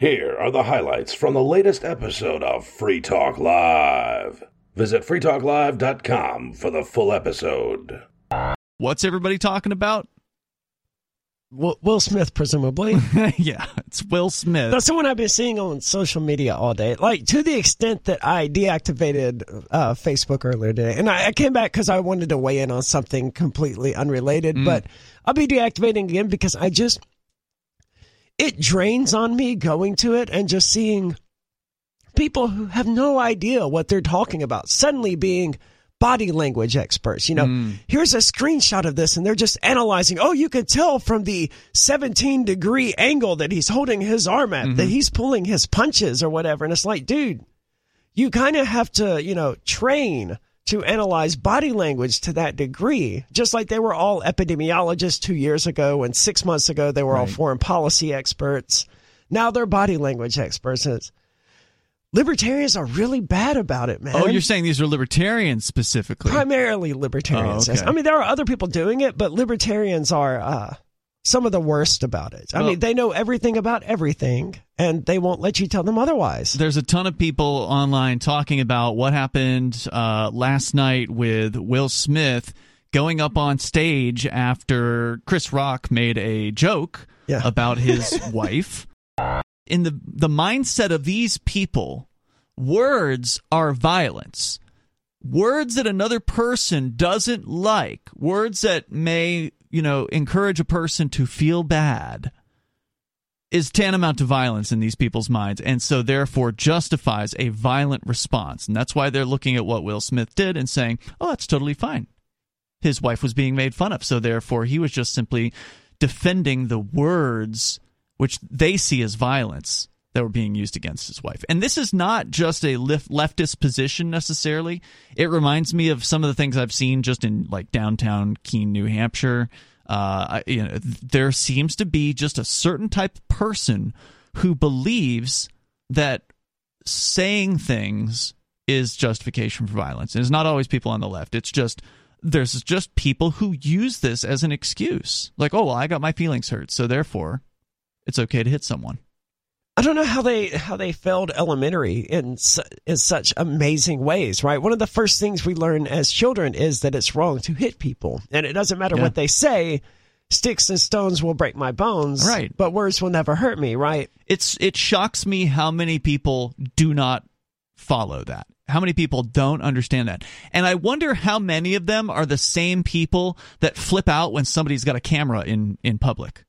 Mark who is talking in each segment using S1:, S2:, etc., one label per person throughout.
S1: Here are the highlights from the latest episode of Free Talk Live. Visit freetalklive.com for the full episode.
S2: What's everybody talking about?
S3: Will, Will Smith, presumably.
S2: yeah, it's Will Smith.
S3: That's the one I've been seeing on social media all day. Like to the extent that I deactivated uh, Facebook earlier today, and I, I came back because I wanted to weigh in on something completely unrelated.
S2: Mm.
S3: But I'll be deactivating again because I just it drains on me going to it and just seeing people who have no idea what they're talking about suddenly being body language experts. You know,
S2: Mm.
S3: here's a screenshot of this and they're just analyzing. Oh, you can tell from the 17 degree angle that he's holding his arm at, that he's pulling his punches or whatever. And it's like, dude, you kind of have to, you know, train to analyze body language to that degree. Just like they were all epidemiologists two years ago and six months ago, they were all foreign policy experts. Now they're body language experts. Libertarians are really bad about it, man.
S2: oh, you're saying these are libertarians specifically?
S3: primarily libertarians.
S2: Oh, okay.
S3: I mean, there are other people doing it, but libertarians are uh, some of the worst about it. I
S2: Well-
S3: mean, they know everything about everything, and they won't let you tell them otherwise.
S2: There's a ton of people online talking about what happened uh, last night with Will Smith going up on stage after Chris Rock made a joke
S3: Yeah.
S2: about his wife. In the the mindset of these people, words are violence. Words that another person doesn't like, words that may, you know, encourage a person to feel bad is tantamount to violence in these people's minds and so therefore justifies a violent response. And that's why they're looking at what Will Smith did and saying, "Oh, that's totally fine." His wife was being made fun of, so therefore he was just simply defending the words which they see as violence that were being used against his wife. And this is not just a leftist position necessarily. It reminds me of some of the things I've seen just in like downtown Keene, New Hampshire. Uh, you know, there seems to be just a certain type of person who believes that saying things is justification for violence. And it's not always people on the left. It's just there's just people who use this as an excuse. Like, oh, well, I got my feelings hurt, so therefore it's okay to hit someone.
S3: I don't know how they how they failed elementary in su- in such amazing ways, right? One of the first things we learn as children is that it's wrong to hit people, and it doesn't matter
S2: Yeah.
S3: what they say. Sticks and stones will break my bones,
S2: Right.
S3: But words will never hurt me, right?
S2: It's it shocks me how many people do not follow that. How many people don't understand that? And I wonder how many of them are the same people that flip out when somebody's got a camera in in public.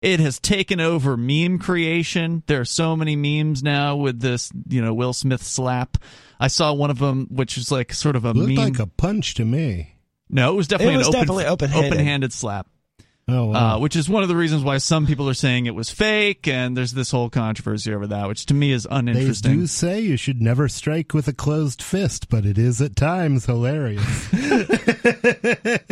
S2: It has taken over meme creation. There are so many memes now with this, you know, Will Smith slap. I saw one of them, which is like sort of a
S4: Looked
S2: meme.
S4: like a punch to me.
S2: no, it was definitely
S3: It was
S2: an open,
S3: definitely open-handed.
S2: open-handed slap.
S4: Oh, wow.
S2: uh, which is one of the reasons why some people are saying it was fake, and there's this whole controversy over that, which to me is uninteresting.
S4: they do say you should never strike with a closed fist, but it is at times hilarious.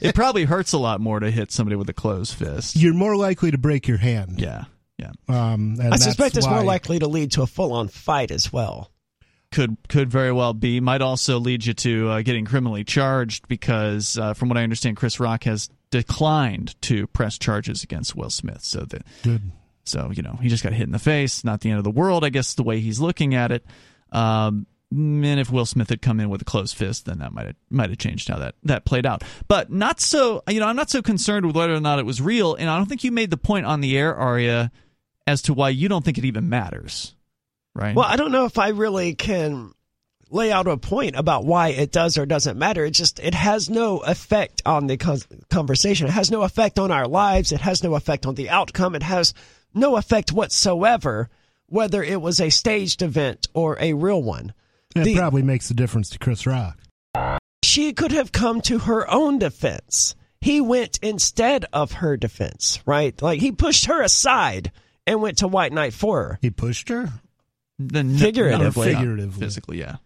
S2: It probably hurts a lot more to hit somebody with a closed fist.
S4: You're more likely to break your hand.
S2: Yeah, yeah,
S4: Um, and
S3: I suspect it's more likely to lead to a full on fight as well.
S2: could could very well be. Might also lead you to uh, getting criminally charged because, uh, from what I understand, Chris Rock has declined to press charges against Will Smith. So that
S4: Good.
S2: So, you know, he just got hit in the face. Not the end of the world, I guess, the way he's looking at it. Um, and if Will Smith had come in with a closed fist, then that might have might have changed how that that played out. But not so. You know, I'm not so concerned with whether or not it was real. And I don't think you made the point on the air, Aria, as to why you don't think it even matters. Right?
S3: Well, I don't know if I really can lay out a point about why it does or doesn't matter. It just it has no effect on the conversation. It has no effect on our lives. It has no effect on the outcome. It has no effect whatsoever whether it was a staged event or a real one.
S4: It
S3: The-
S4: probably makes a difference to Chris Rock.
S3: She could have come to her own defense. He went instead of her defense, right? Like he pushed her aside and went to White Knight for her.
S4: He pushed her?
S2: Then
S3: Figuratively.
S4: Figuratively.
S2: physically, yeah.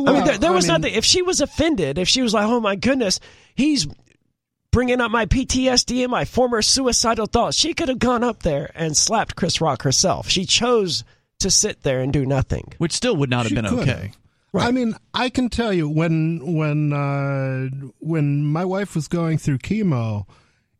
S3: I mean,
S4: Well,
S3: there, there
S4: I
S3: was
S4: mean-
S3: nothing. If she was offended, if she was like, "Oh my goodness, he's bringing up my PTSD and my former suicidal thoughts," she could have gone up there and slapped Chris Rock herself. She chose to sit there and do nothing.
S2: Which still would not have
S4: She
S2: been
S4: could
S2: okay.
S4: have. I mean, I can tell you when when uh, when my wife was going through chemo,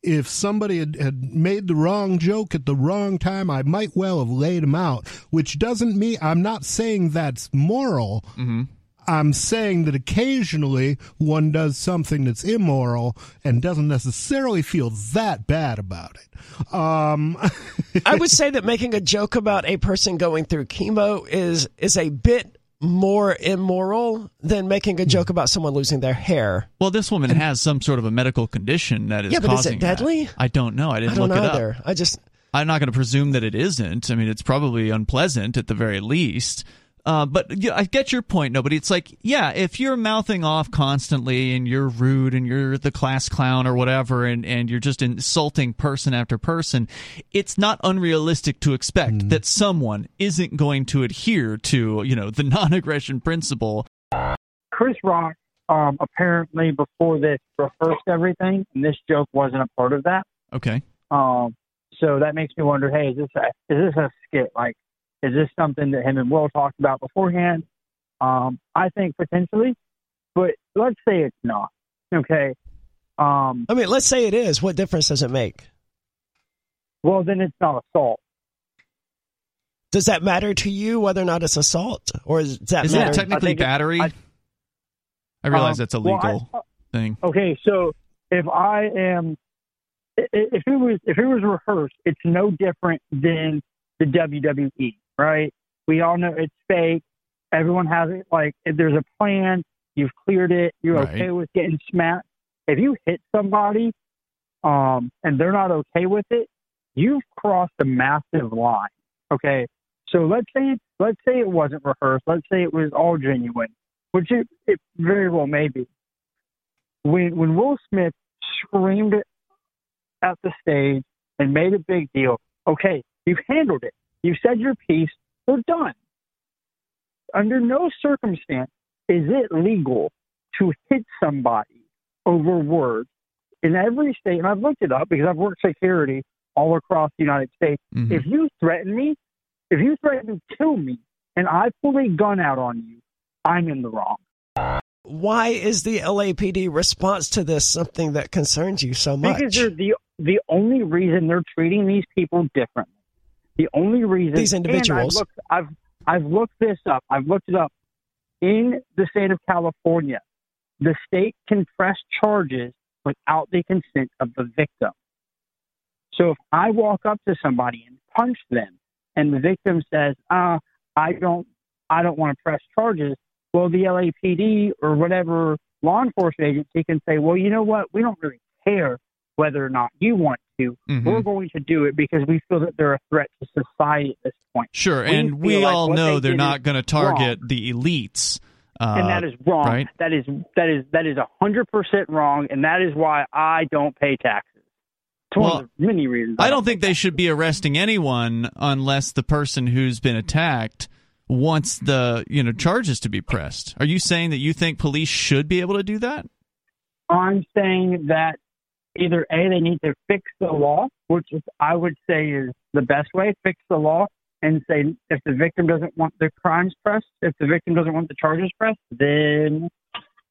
S4: if somebody had, had made the wrong joke at the wrong time, I might well have laid him out, which doesn't mean I'm not saying that's moral.
S2: Mm-hmm.
S4: I'm saying that occasionally one does something that's immoral and doesn't necessarily feel that bad about it. Um,
S3: I would say that making a joke about a person going through chemo is is a bit more immoral than making a joke about someone losing their hair.
S2: Well, this woman has some sort of a medical condition that is
S3: Yeah, but is it
S2: causing that.
S3: deadly?
S2: I don't know. I didn't
S3: I don't
S2: look
S3: know
S2: it up.
S3: I just
S2: I'm not going to presume that it isn't. I mean, it's probably unpleasant at the very least. Uh, but yeah, I get your point, nobody. It's like, yeah, if you're mouthing off constantly and you're rude and you're the class clown or whatever, and, and you're just insulting person after person, it's not unrealistic to expect that someone isn't going to adhere to, you know, the non-aggression principle.
S5: Chris Rock um, apparently before this rehearsed everything, and this joke wasn't a part of that.
S2: Okay.
S5: Um, so that makes me wonder, hey, is this a, is this a skit? Like, is this something that him and Will talked about beforehand? Um, I think potentially, but let's say it's not. Okay. Um,
S3: I mean, let's say it is. What difference does it make?
S5: well, then it's not assault.
S3: Does that matter to you whether or not it's assault, or is that
S2: Isn't
S3: matter?
S2: it technically
S5: I think it-
S2: battery?
S5: I-
S2: I, realize
S5: Um,
S2: that's a
S5: well, I-
S2: legal thing.
S5: Okay, so if I am, i- i- if it was if it was rehearsed, it's no different than the WWE, right? We all know it's fake. Everyone has it. Like if there's a plan, you've cleared it. You're
S2: Right.
S5: okay with getting smacked. If you hit somebody, um, and they're not okay with it, you've crossed a massive line. Okay, so let's say let's say it wasn't rehearsed. Let's say it was all genuine, which it, it very well may be when when Will Smith screamed at the stage and made a big deal, okay, you've handled it. You've said your piece. We're done. Under no circumstance is it legal to hit somebody over words. In every state, and I've looked it up because I've worked security all across the United States.
S2: Mhm.
S5: If you threaten me, if you threaten to kill me, and I pull a gun out on you, I'm in the wrong.
S3: Why is the LAPD response to this something that concerns you so much?
S5: Because they're the the only reason they're treating these people differently. The only reason
S3: These individuals.
S5: I've looked, I've I've looked this up. I've looked it up. In the state of California, the state can press charges without the consent of the victim. So if I walk up to somebody and punch them, and the victim says, "Uh, I don't, I don't want to press charges," well, the LAPD or whatever law enforcement agency can say, "Well, you know what? We don't really care whether or not you want to.
S2: Mhm.
S5: We're going to do it because we feel that they're a threat to society at this point."
S2: Sure,
S5: we
S2: and we
S5: like
S2: all know
S5: they
S2: they're not going to target the elites. Uh,
S5: and that is wrong.
S2: right?
S5: That is that is that is a hundred percent wrong, and that is why I don't pay taxes. It's one
S2: Well,
S5: of the many reasons.
S2: I don't think they should be arresting anyone unless the person who's been attacked wants the you know charges to be pressed. Are you saying that you think police should be able to do that?
S5: I'm saying that either a they need to fix the law, which is, I would say is the best way. Fix the law and say if the victim doesn't want the crimes pressed, if the victim doesn't want the charges pressed, then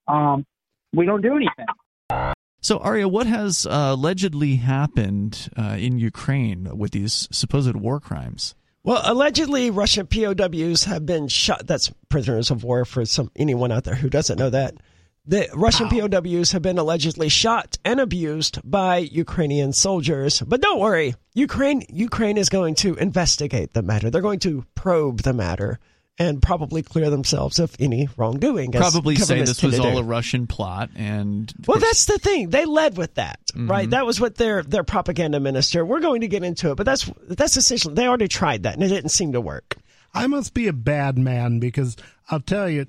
S5: um, we don't do anything.
S2: So, Aria, what has uh, allegedly happened uh, in Ukraine with these supposed war crimes?
S3: Well, allegedly, Russian POWs have been shot. That's prisoners of war for some anyone out there who doesn't know that. The Russian POWs have been allegedly shot and abused by Ukrainian soldiers. But don't worry, Ukraine Ukraine is going to investigate the matter. They're going to probe the matter and probably clear themselves of any wrongdoing.
S2: Probably say this was all
S3: do.
S2: a Russian plot, and
S3: Well, that's the thing. They led with that,
S2: Mm-hmm.
S3: right? That was what their their propaganda minister. We're going to get into it, but that's that's essentially they already tried that and it didn't seem to work.
S4: I must be a bad man because I'll tell you,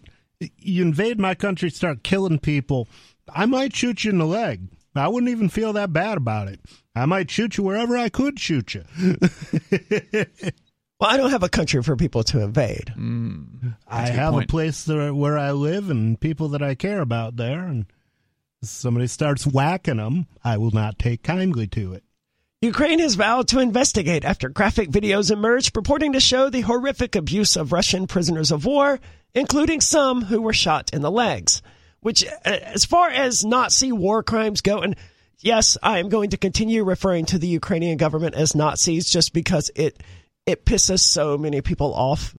S4: you invade my country, start killing people, I might shoot you in the leg. I wouldn't even feel that bad about it. I might shoot you wherever I could shoot you.
S3: Well, I don't have a country for people to invade. Hmm.
S4: I
S2: a good
S4: have
S2: point.
S4: a place there where I live and people that I care about there, and if somebody starts whacking them, I will not take kindly to it.
S3: Ukraine has vowed to investigate after graphic videos emerged purporting to show the horrific abuse of Russian prisoners of war, including some who were shot in the legs. Which, uh, as far as Nazi war crimes go, and yes, I am going to continue referring to the Ukrainian government as Nazis just because it it pisses so many people off.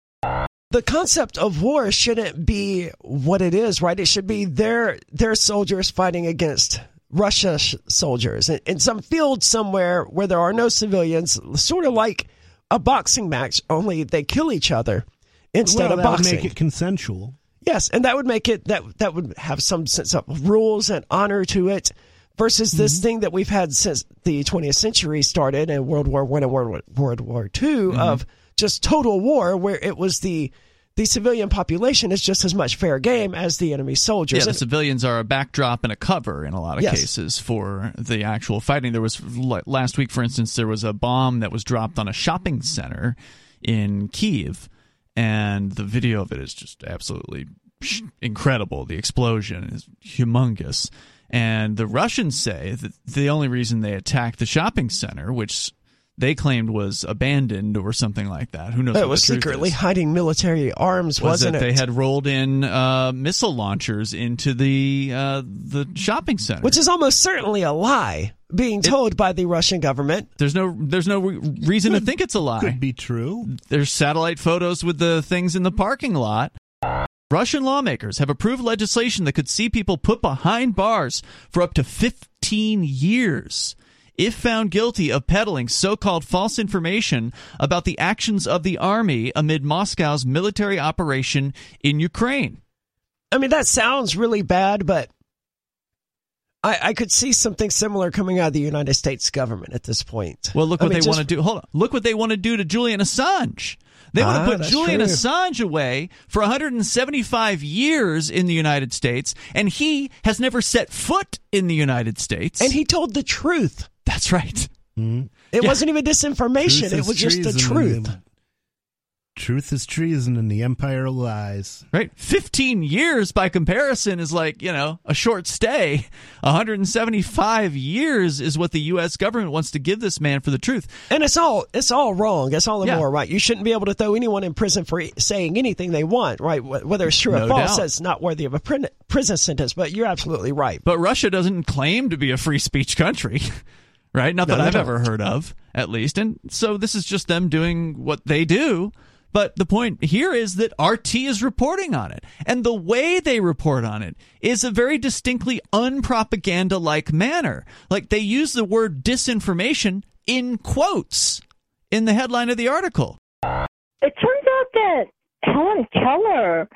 S3: The concept of war shouldn't be what it is, right? It should be their their soldiers fighting against Russia soldiers in, some field somewhere where there are no civilians, sort of like a boxing match, only they kill each other instead
S4: well,
S3: of
S4: that
S3: boxing.
S4: Would make it consensual.
S3: Yes, and that would make it that that would have some sense of rules and honor to it versus this mm-hmm. thing that we've had since the 20th century started and World War One and World World War 2 mm-hmm. of just total war where it was the the civilian population is just as much fair game as the enemy soldiers.
S2: Yeah, the civilians are a backdrop and a cover in a lot of yes. cases for the actual fighting. There was last week, for instance, there was a bomb that was dropped on a shopping center in Kiev, and the video of it is just absolutely incredible. The explosion is humongous. And the Russians say that the only reason they attacked the shopping center, which they claimed was abandoned or something like that. Who knows?
S3: It was secretly
S2: is.
S3: hiding military arms,
S2: was
S3: not
S2: it?
S3: it?
S2: They had rolled in uh, missile launchers into the uh, the shopping center,
S3: which is almost certainly a lie being told it, by the Russian government.
S2: There's no there's no re- reason
S4: could,
S2: to think it's a lie.
S4: Could be true.
S2: There's satellite photos with the things in the parking lot. Russian lawmakers have approved legislation that could see people put behind bars for up to 15 years if found guilty of peddling so called false information about the actions of the army amid Moscow's military operation in Ukraine.
S3: I mean, that sounds really bad, but I, I, could see something similar coming out of the United States government at this point.
S2: Well, look what mean, they want to do. Hold on. Look what they want to do to Julian Assange. They want to ah, put Julian
S3: true.
S2: Assange away for 175 years in the United States, and he has never set foot in the United States.
S3: And he told the truth.
S2: That's right.
S3: Mm-hmm. It yeah. wasn't even disinformation. Truth it was just the truth.
S4: Truth is treason and the empire lies.
S2: Right? 15 years by comparison is like, you know, a short stay. 175 years is what the US government wants to give this man for the truth.
S3: And it's all it's all wrong. It's all immoral, yeah. right? You shouldn't be able to throw anyone in prison for saying anything they want, right? Whether it's true
S2: no
S3: or false,
S2: doubt.
S3: that's not worthy of a prison sentence, but you're absolutely right.
S2: But Russia doesn't claim to be a free speech country. right? Not that I've ever heard of, at least. And so this is just them doing what they do. But the point here is that RT is reporting on it. And the way they report on it is a very distinctly unpropaganda like manner. Like they use the word disinformation in quotes in the headline of the article.
S6: It turns out that Helen Keller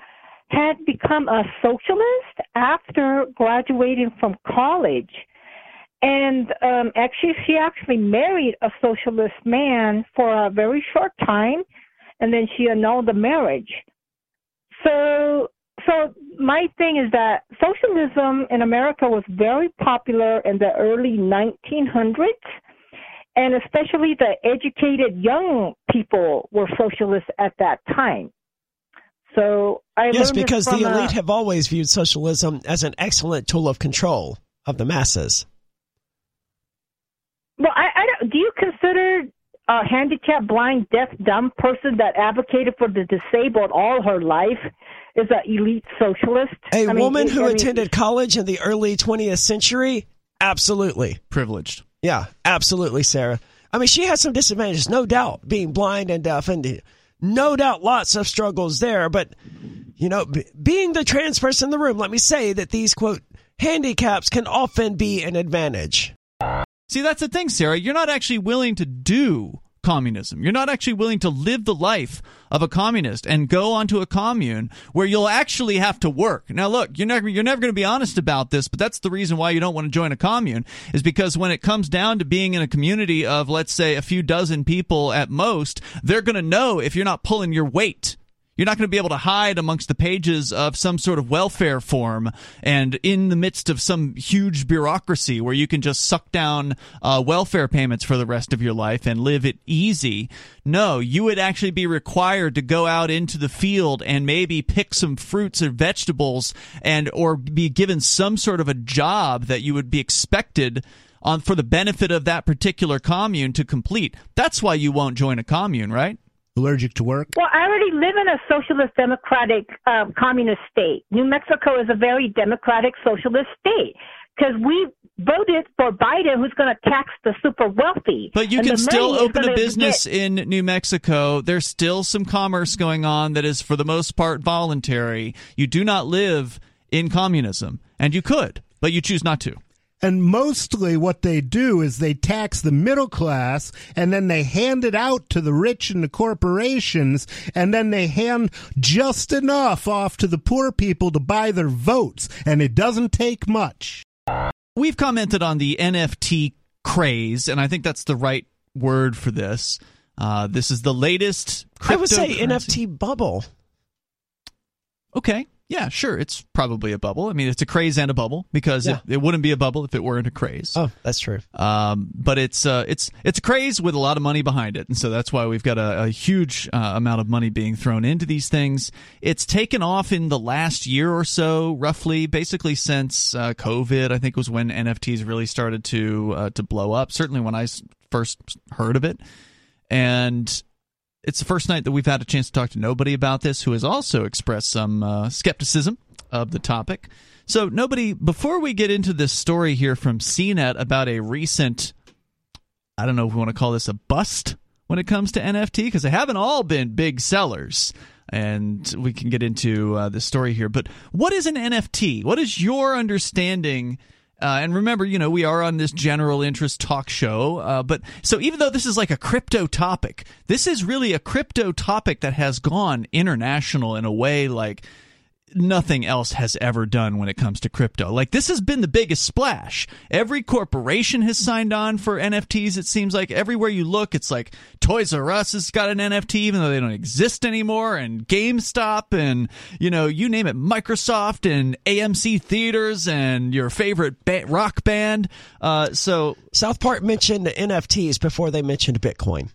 S6: had become a socialist after graduating from college. And um, actually, she actually married a socialist man for a very short time and then she annulled the marriage. So, so my thing is that socialism in America was very popular in the early 1900s, and especially the educated young people were socialists at that time. So I
S3: yes, because the elite
S6: a,
S3: have always viewed socialism as an excellent tool of control of the masses.
S6: Well, I, I don't. Do you consider a handicapped, blind, deaf, dumb person that advocated for the disabled all her life is an elite socialist.
S3: A
S6: I
S3: woman
S6: mean,
S3: who
S6: I mean,
S3: attended college in the early 20th century? Absolutely.
S2: Privileged.
S3: Yeah, absolutely, Sarah. I mean, she has some disadvantages, no doubt, being blind and deaf, and no doubt lots of struggles there. But, you know, b- being the trans person in the room, let me say that these, quote, handicaps can often be an advantage.
S2: See, that's the thing, Sarah. You're not actually willing to do communism. You're not actually willing to live the life of a communist and go onto a commune where you'll actually have to work. Now, look, you're never you're never going to be honest about this, but that's the reason why you don't want to join a commune is because when it comes down to being in a community of let's say a few dozen people at most, they're going to know if you're not pulling your weight you're not going to be able to hide amongst the pages of some sort of welfare form and in the midst of some huge bureaucracy where you can just suck down uh, welfare payments for the rest of your life and live it easy. No, you would actually be required to go out into the field and maybe pick some fruits or vegetables and or be given some sort of a job that you would be expected on for the benefit of that particular commune to complete. That's why you won't join a commune, right?
S4: Allergic to work?
S6: Well, I already live in a socialist democratic um, communist state. New Mexico is a very democratic socialist state because we voted for Biden, who's going to tax the super wealthy.
S2: But you can still open a business
S6: get-
S2: in New Mexico. There's still some commerce going on that is, for the most part, voluntary. You do not live in communism, and you could, but you choose not to.
S4: And mostly what they do is they tax the middle class and then they hand it out to the rich and the corporations and then they hand just enough off to the poor people to buy their votes. And it doesn't take much.
S2: We've commented on the NFT craze, and I think that's the right word for this. Uh, this is the latest. Craze.
S3: I would say. NFT bubble.
S2: Okay. Yeah, sure. It's probably a bubble. I mean, it's a craze and a bubble because
S3: Yeah.
S2: it, it wouldn't be a bubble if it weren't a craze.
S3: Oh, that's true.
S2: Um, but it's uh, it's it's a craze with a lot of money behind it, and so that's why we've got a, a huge uh, amount of money being thrown into these things. It's taken off in the last year or so, roughly, basically since uh, COVID. I think was when NFTs really started to uh, to blow up. Certainly when I first heard of it, and it's the first night that we've had a chance to talk to nobody about this who has also expressed some uh, skepticism of the topic. So, nobody, before we get into this story here from CNET about a recent, I don't know if we want to call this a bust when it comes to NFT, because they haven't all been big sellers. And we can get into uh, the story here. But what is an NFT? What is your understanding? Uh, and remember, you know, we are on this general interest talk show. Uh, but so even though this is like a crypto topic, this is really a crypto topic that has gone international in a way like nothing else has ever done when it comes to crypto. Like this has been the biggest splash. Every corporation has signed on for NFTs. It seems like everywhere you look, it's like Toys R Us has got an NFT, even though they don't exist anymore, and GameStop, and you know, you name it, Microsoft and AMC theaters, and your favorite ba- rock band. Uh, so,
S3: South Park mentioned NFTs before they mentioned Bitcoin.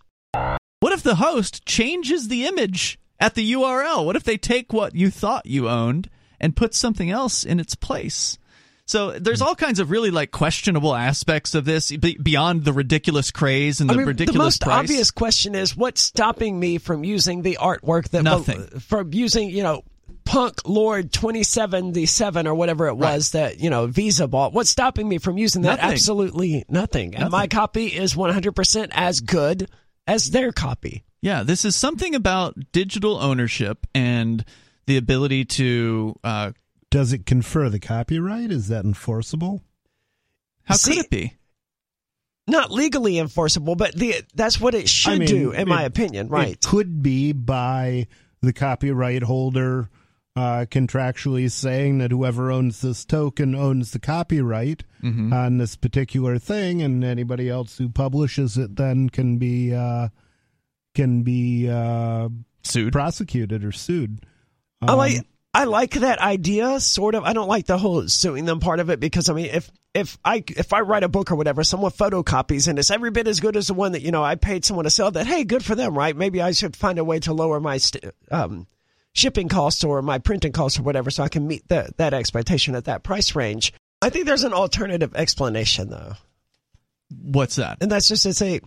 S2: what if the host changes the image at the URL? What if they take what you thought you owned and put something else in its place? So there's hmm. all kinds of really like questionable aspects of this beyond the ridiculous craze and the
S3: I mean,
S2: ridiculous
S3: the most
S2: price.
S3: obvious question is what's stopping me from using the artwork that
S2: Nothing.
S3: from using you know Punk Lord 2077 or whatever it was that you know Visa bought. What's stopping me from using that?
S2: Nothing.
S3: Absolutely nothing. And my copy is 100% as good as their copy.
S2: Yeah, this is something about digital ownership and the ability to. Uh,
S4: Does it confer the copyright? Is that enforceable?
S2: how
S3: See-
S2: could it be?
S3: Not legally enforceable, but the that's what it should
S4: I mean,
S3: do, in my opinion. Right?
S4: It could be by the copyright holder uh, contractually saying that whoever owns this token owns the copyright
S2: Mm-hmm.
S4: on this particular thing, and anybody else who publishes it then can be uh, can be uh,
S2: Sued.
S4: prosecuted or sued.
S3: I like
S4: Um,
S3: I like that idea, sort of. I don't like the whole suing them part of it because I mean, if if I if I write a book or whatever, someone photocopies and it's every bit as good as the one that you know I paid someone to sell. That hey, good for them, right? Maybe I should find a way to lower my st- um, shipping costs or my printing costs or whatever, so I can meet that that expectation at that price range. I think there's an alternative explanation though,
S2: What's that?
S3: and that's just it's a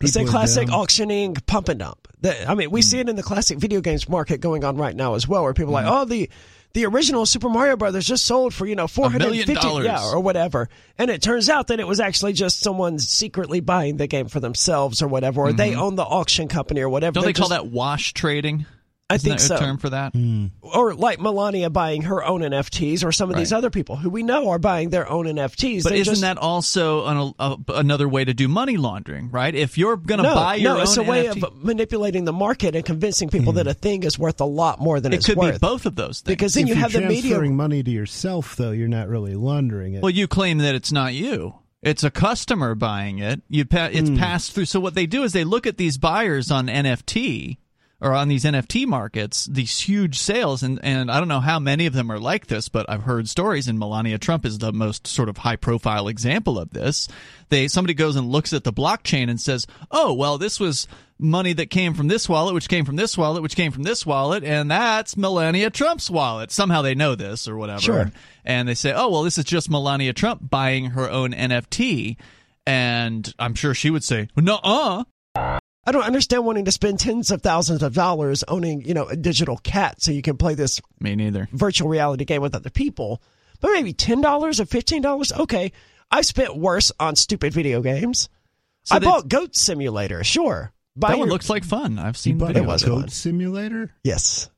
S3: it's a classic auctioning pump and dump. The, I mean, we hmm. see it in the classic video games market going on right now as well, where people are like, hmm. oh, the the original Super Mario Brothers just sold for you know four hundred fifty,
S2: dollars.
S3: yeah, or whatever, and it turns out that it was actually just someone secretly buying the game for themselves or whatever, or mm-hmm. they own the auction company or whatever.
S2: Don't
S3: They're
S2: they call
S3: just-
S2: that wash trading?
S3: I
S2: Isn't
S3: think
S2: that
S3: so.
S2: a term for that? Hmm.
S3: Or like Melania buying her own NFTs, or some of these other people who we know are buying their own NFTs.
S2: But
S3: They
S2: isn't
S3: just-
S2: that also an, a, another way to do money laundering, right? If you're going to
S3: no,
S2: buy your
S3: no,
S2: own
S3: it's a way
S2: NFT,
S3: of manipulating the market and convincing people that hmm. a thing is worth a lot more than it's worth.
S2: it
S3: it's
S2: could
S3: worth.
S2: be both of those things.
S3: because then
S4: if
S3: you
S4: you're
S3: have the
S4: transferring
S3: media
S4: money to yourself, though, you're not really laundering it.
S2: Well, you claim that it's not you. It's a customer buying it. You pa- it's hmm. passed through. So what they do is they look at these buyers on NFT or on these NFT markets, these huge sales, and and I don't know how many of them are like this, but I've heard stories, and Melania Trump is the most sort of high profile example of this. They somebody goes and looks at the blockchain and says, "Oh, well, this was." Money that came from this wallet, which came from this wallet, which came from this wallet, and that's Melania Trump's wallet. Somehow they know this or whatever
S3: Sure.
S2: and they say, "Oh, well, this is just Melania Trump buying her own NFT," and I'm sure she would say, "No,
S3: I don't understand wanting to spend tens of thousands of dollars owning, you know, a digital cat so you can play this
S2: me neither."
S3: virtual reality game with other people. But maybe ten dollars or fifteen dollars, okay. I spent worse on stupid video games.
S2: So
S3: I
S2: they-
S3: bought Goat Simulator, sure. Buy
S2: that one
S3: your-
S2: looks like fun. I've seen
S4: bought
S2: videos.
S4: a
S3: wasn't
S4: goat
S3: fun.
S4: simulator?
S3: yes.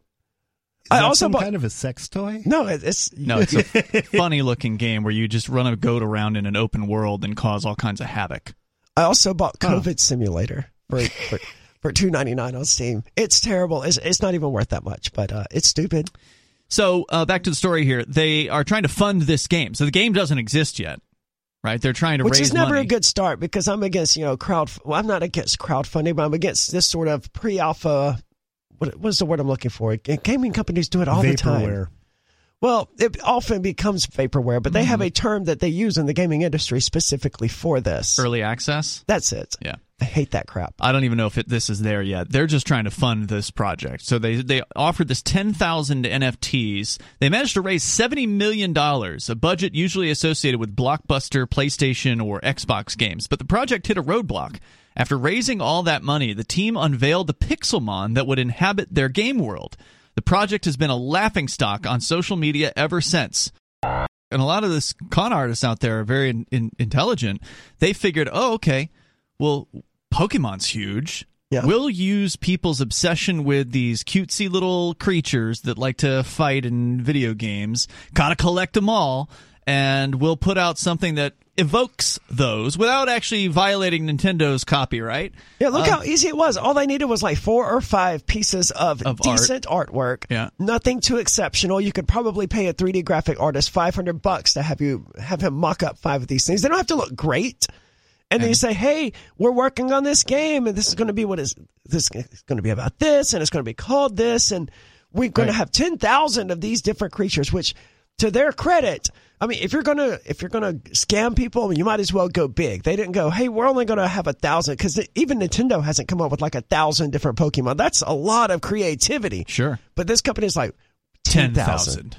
S4: Is
S3: I also
S4: some
S3: bought-
S4: kind of a sex toy.
S3: No, it's
S2: No, it's a funny looking game where you just run a goat around in an open world and cause all kinds of havoc.
S3: I also bought
S4: Huh.
S3: COVID Simulator for for, for two ninety nine on Steam. It's terrible. It's it's not even worth that much, but uh, it's stupid.
S2: So uh, back to the story here. They are trying to fund this game. So the game doesn't exist yet, right? They're trying to
S3: Which
S2: raise
S3: is never
S2: money.
S3: a good start because I'm against you know crowd. Well, I'm not against crowdfunding, but I'm against this sort of pre-alpha. What what's the word I'm looking for? Gaming companies do it all the time. Well, it often becomes vaporware, but they have mm-hmm. a term that they use in the gaming industry specifically for this.
S2: Early access.
S3: That's it.
S2: Yeah.
S3: I hate that crap.
S2: I don't even know if it, this is there yet. They're just trying to fund this project. So they they offered this 10,000 NFTs. They managed to raise 70 million dollars, a budget usually associated with blockbuster PlayStation or Xbox games. But the project hit a roadblock. After raising all that money, the team unveiled the Pixelmon that would inhabit their game world. The project has been a laughingstock on social media ever since. And a lot of this con artists out there are very in, in- intelligent. They figured, oh, okay, well, Pokemon's huge.
S3: Yeah.
S2: We'll use people's obsession with these cutesy little creatures that like to fight in video games. Gotta collect them all. And we'll put out something that evokes those without actually violating Nintendo's copyright.
S3: Yeah, look
S2: Uh,
S3: how easy it was. All they needed was like four or five pieces of,
S2: Of art.
S3: decent artwork.
S2: Yeah.
S3: Nothing too exceptional. You could probably pay a 3D graphic artist 500 bucks to have you have him mock up five of these things. They don't have to look great. And then you say, "Hey, we're working on this game and this is going to be what is this is going to be about this and it's going to be called this and we're going to have 10,000 of these different creatures which to their credit, I mean, if you're gonna if you're gonna scam people, you might as well go big. They didn't go, hey, we're only gonna have a thousand because even Nintendo hasn't come up with like a thousand different Pokemon. That's a lot of creativity.
S2: Sure.
S3: But this company is like ten thousand.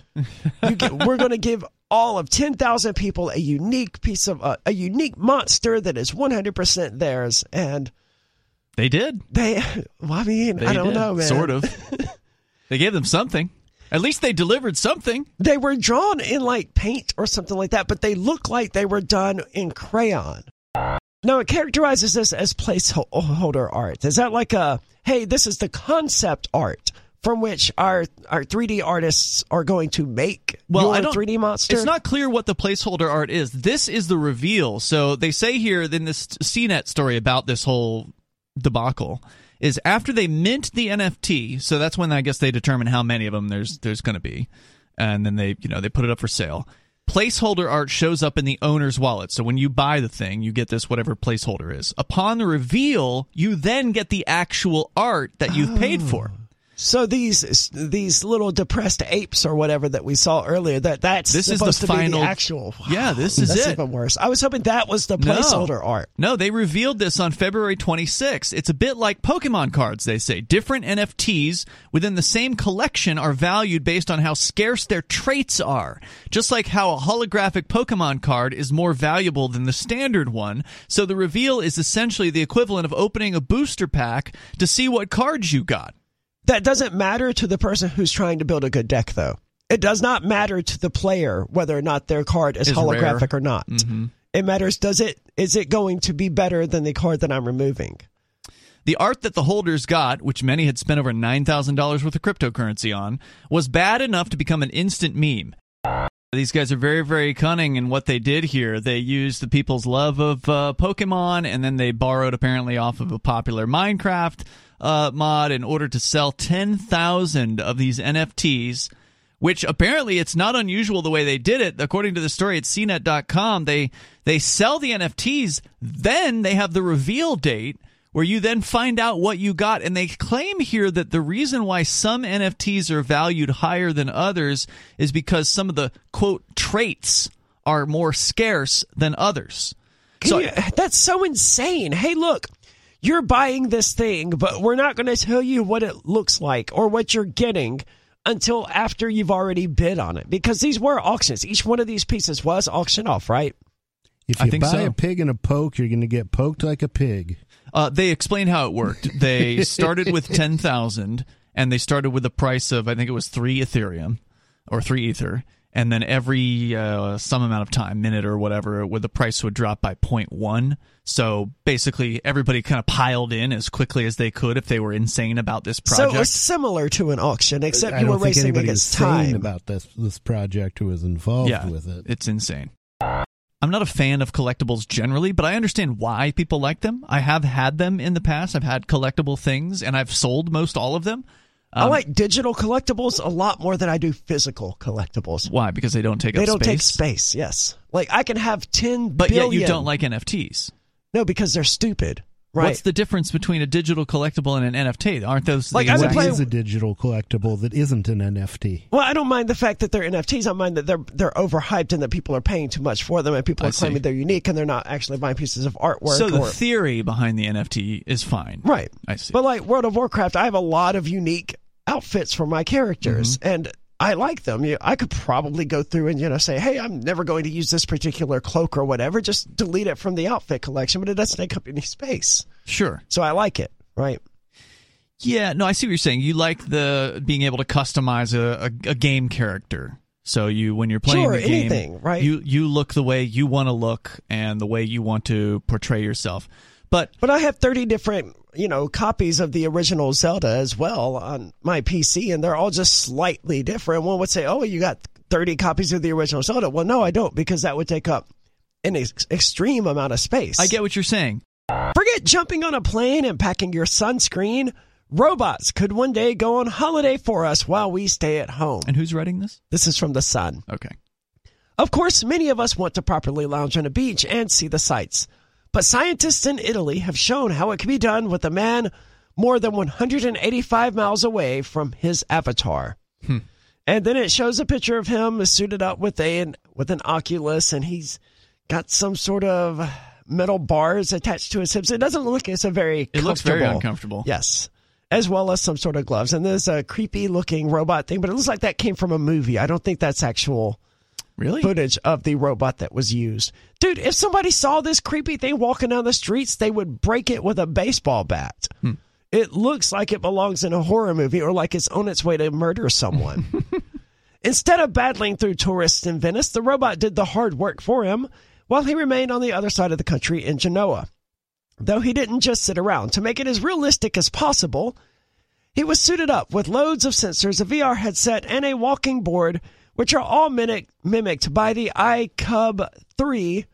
S2: 10,000.
S3: We're gonna give all of ten thousand people a unique piece of uh, a unique monster that is one hundred percent theirs, and
S2: They did.
S3: they. Well, I mean,
S2: They
S3: I don't
S2: did.
S3: know, man.
S2: Sort of. they gave them something. At least they delivered something.
S3: They were drawn in like paint or something like that, but they look like they were done in crayon. Now it characterizes this as placeholder art. Is that like a hey, this is the concept art from which our our 3D artists are going to make
S2: Well,
S3: your
S2: I don't,
S3: 3D monster?
S2: It's not clear what the placeholder art is. This is the reveal. So they say here in this CNET story about this whole debacle is after they mint the NFT. So that's when I guess they determine how many of them there's there's going to be, and then they you know they put it up for sale. Placeholder art shows up in the owner's wallet. So when you buy the thing, you get this whatever placeholder is. Upon the reveal, you then get the actual art that you've paid for. Oh.
S3: So these these little depressed apes or whatever that we saw earlier that that's
S2: This is the final-
S3: the actual.
S2: Yeah, this is
S3: that's
S2: it.
S3: even worse. I was hoping that was the
S2: No.
S3: placeholder art.
S2: No, they revealed this on February 26. It's a bit like Pokemon cards, they say. Different NFTs within the same collection are valued based on how scarce their traits are. Just like how a holographic Pokemon card is more valuable than the standard one. So the reveal is essentially the equivalent of opening a booster pack to see what cards you got.
S3: That doesn't matter to the person who's trying to build a good deck, though. It does not matter to the player whether or not their card is
S2: Is
S3: holographic
S2: rare.
S3: or not.
S2: Mm-hmm.
S3: It matters does it is it going to be better than the card that I'm removing?
S2: The art that the holders got, which many had spent over $9,000 worth of cryptocurrency on, was bad enough to become an instant meme. These guys are very, very cunning in what they did here. They used the people's love of uh, Pokemon, and then they borrowed apparently off of a popular Minecraft uh, mod in order to sell 10,000 of these NFTs which apparently it's not unusual the way they did it. According to the story at CNET.com, they they sell the NFTs, then they have the reveal date where you then find out what you got. And they claim here that the reason why some NFTs are valued higher than others is because some of the quote traits are more scarce than others.
S3: Can you- that's so insane. Hey, look, you're buying this thing, but we're not going to tell you what it looks like or what you're getting until after you've already bid on it because these were auctions. Each one of these pieces was auctioned off, right?
S4: If
S2: I
S4: you
S2: think
S4: buy
S2: so.
S4: a pig in a poke, you're going to get poked like a pig.
S2: Uh, they explained how it worked. They started with ten thousand, and they started with a price of I think it was three Ethereum or three Ether, and then every uh, some amount of time, minute or whatever, where the price would drop by 0.1. So basically, everybody kind of piled in as quickly as they could if they were insane about this
S3: So
S2: project.
S3: it was similar to an auction, except
S4: I
S3: you were
S4: don't think
S3: racing against time.
S4: about this this project who was involved
S2: yeah,
S4: with it.
S2: it's insane. I'm not a fan of collectibles generally, but I understand why people like them. I have had them in the past. I've had collectible things, and I've sold most all of them.
S3: I
S2: Um,
S3: like digital collectibles a lot more than I do physical collectibles.
S2: Why? Because they don't take
S3: They don't
S2: space.
S3: take space. Yes, like I can have ten
S2: But
S3: billion-
S2: yet you don't like NFTs.
S3: no because they're stupid. Right?
S2: What's the difference between a digital collectible and an NFT? Aren't those
S3: Like, I would
S2: exact-
S3: play-
S4: What is a digital collectible that isn't an NFT?
S3: Well, I don't mind the fact that they're NFTs. I mind that they're they're overhyped and that people are paying too much for them, and people
S2: I
S3: are claiming
S2: see.
S3: they're unique and they're not actually buying pieces of artwork.
S2: So the
S3: or,
S2: theory behind the NFT is fine.
S3: right.
S2: I see.
S3: But like World of Warcraft, I have a lot of unique outfits for my characters,
S2: Mm-hmm.
S3: and I like them. You- I could probably go through and you know say, "Hey, I'm never going to use this particular cloak or whatever." Just delete it from the outfit collection, but it doesn't take up any space,
S2: sure.
S3: so I like it. Right?
S2: Yeah, no, I see what you're saying. You like the being able to customize a, a, a game character. So you, when you're playing
S3: Sure,
S2: the game,
S3: anything, right?
S2: You you look the way you want to look and the way you want to portray yourself. But
S3: But I have 30 different, you know, copies of the original Zelda as well on my PC, and they're all just slightly different. One would say, oh, you got 30 copies of the original Zelda. Well, no, I don't, because that would take up an ex- extreme amount of space.
S2: I get what you're saying.
S3: Forget jumping on a plane and packing your sunscreen. Robots could one day go on holiday for us while we stay at home.
S2: And who's writing this?
S3: This is from The Sun.
S2: Okay.
S3: Of course, many of us want to properly lounge on a beach and see the sights. But scientists in Italy have shown how it can be done with a man more than 185 miles away from his avatar. Hmm. And then it shows a picture of him suited up with a with an Oculus, and he's got some sort of metal bars attached to his hips. It doesn't look it's a very
S2: It looks very uncomfortable.
S3: Yes. As well as some sort of gloves. And there's a creepy looking robot thing, but it looks like that came from a movie. I don't think that's actual
S2: Really?
S3: footage of the robot that was used. Dude, if somebody saw this creepy thing walking down the streets, they would break it with a baseball bat. Hmm. It looks like it belongs in a horror movie or like it's on its way to murder someone. Instead of battling through tourists in Venice, the robot did the hard work for him while he remained on the other side of the country in Genoa. Though he didn't just sit around. To make it as realistic as possible, he was suited up with loads of sensors, a VR headset, and a walking board, which are all mimic- mimicked by the iCub 3,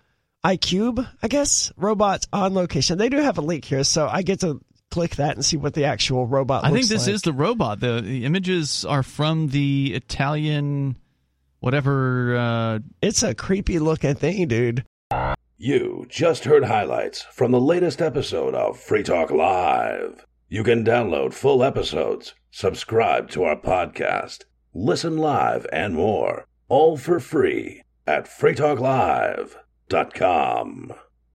S3: iCube, I guess, robots on location. They do have a link here, so I get to click that and see what the actual robot
S2: I think this
S3: like.
S2: is the robot. The, the images are from the Italian, whatever. Uh,
S3: It's a creepy looking thing, dude.
S1: You just heard highlights from the latest episode of Free Talk Live. You can download full episodes, subscribe to our podcast, listen live, and more, all for free at freetalklive.com.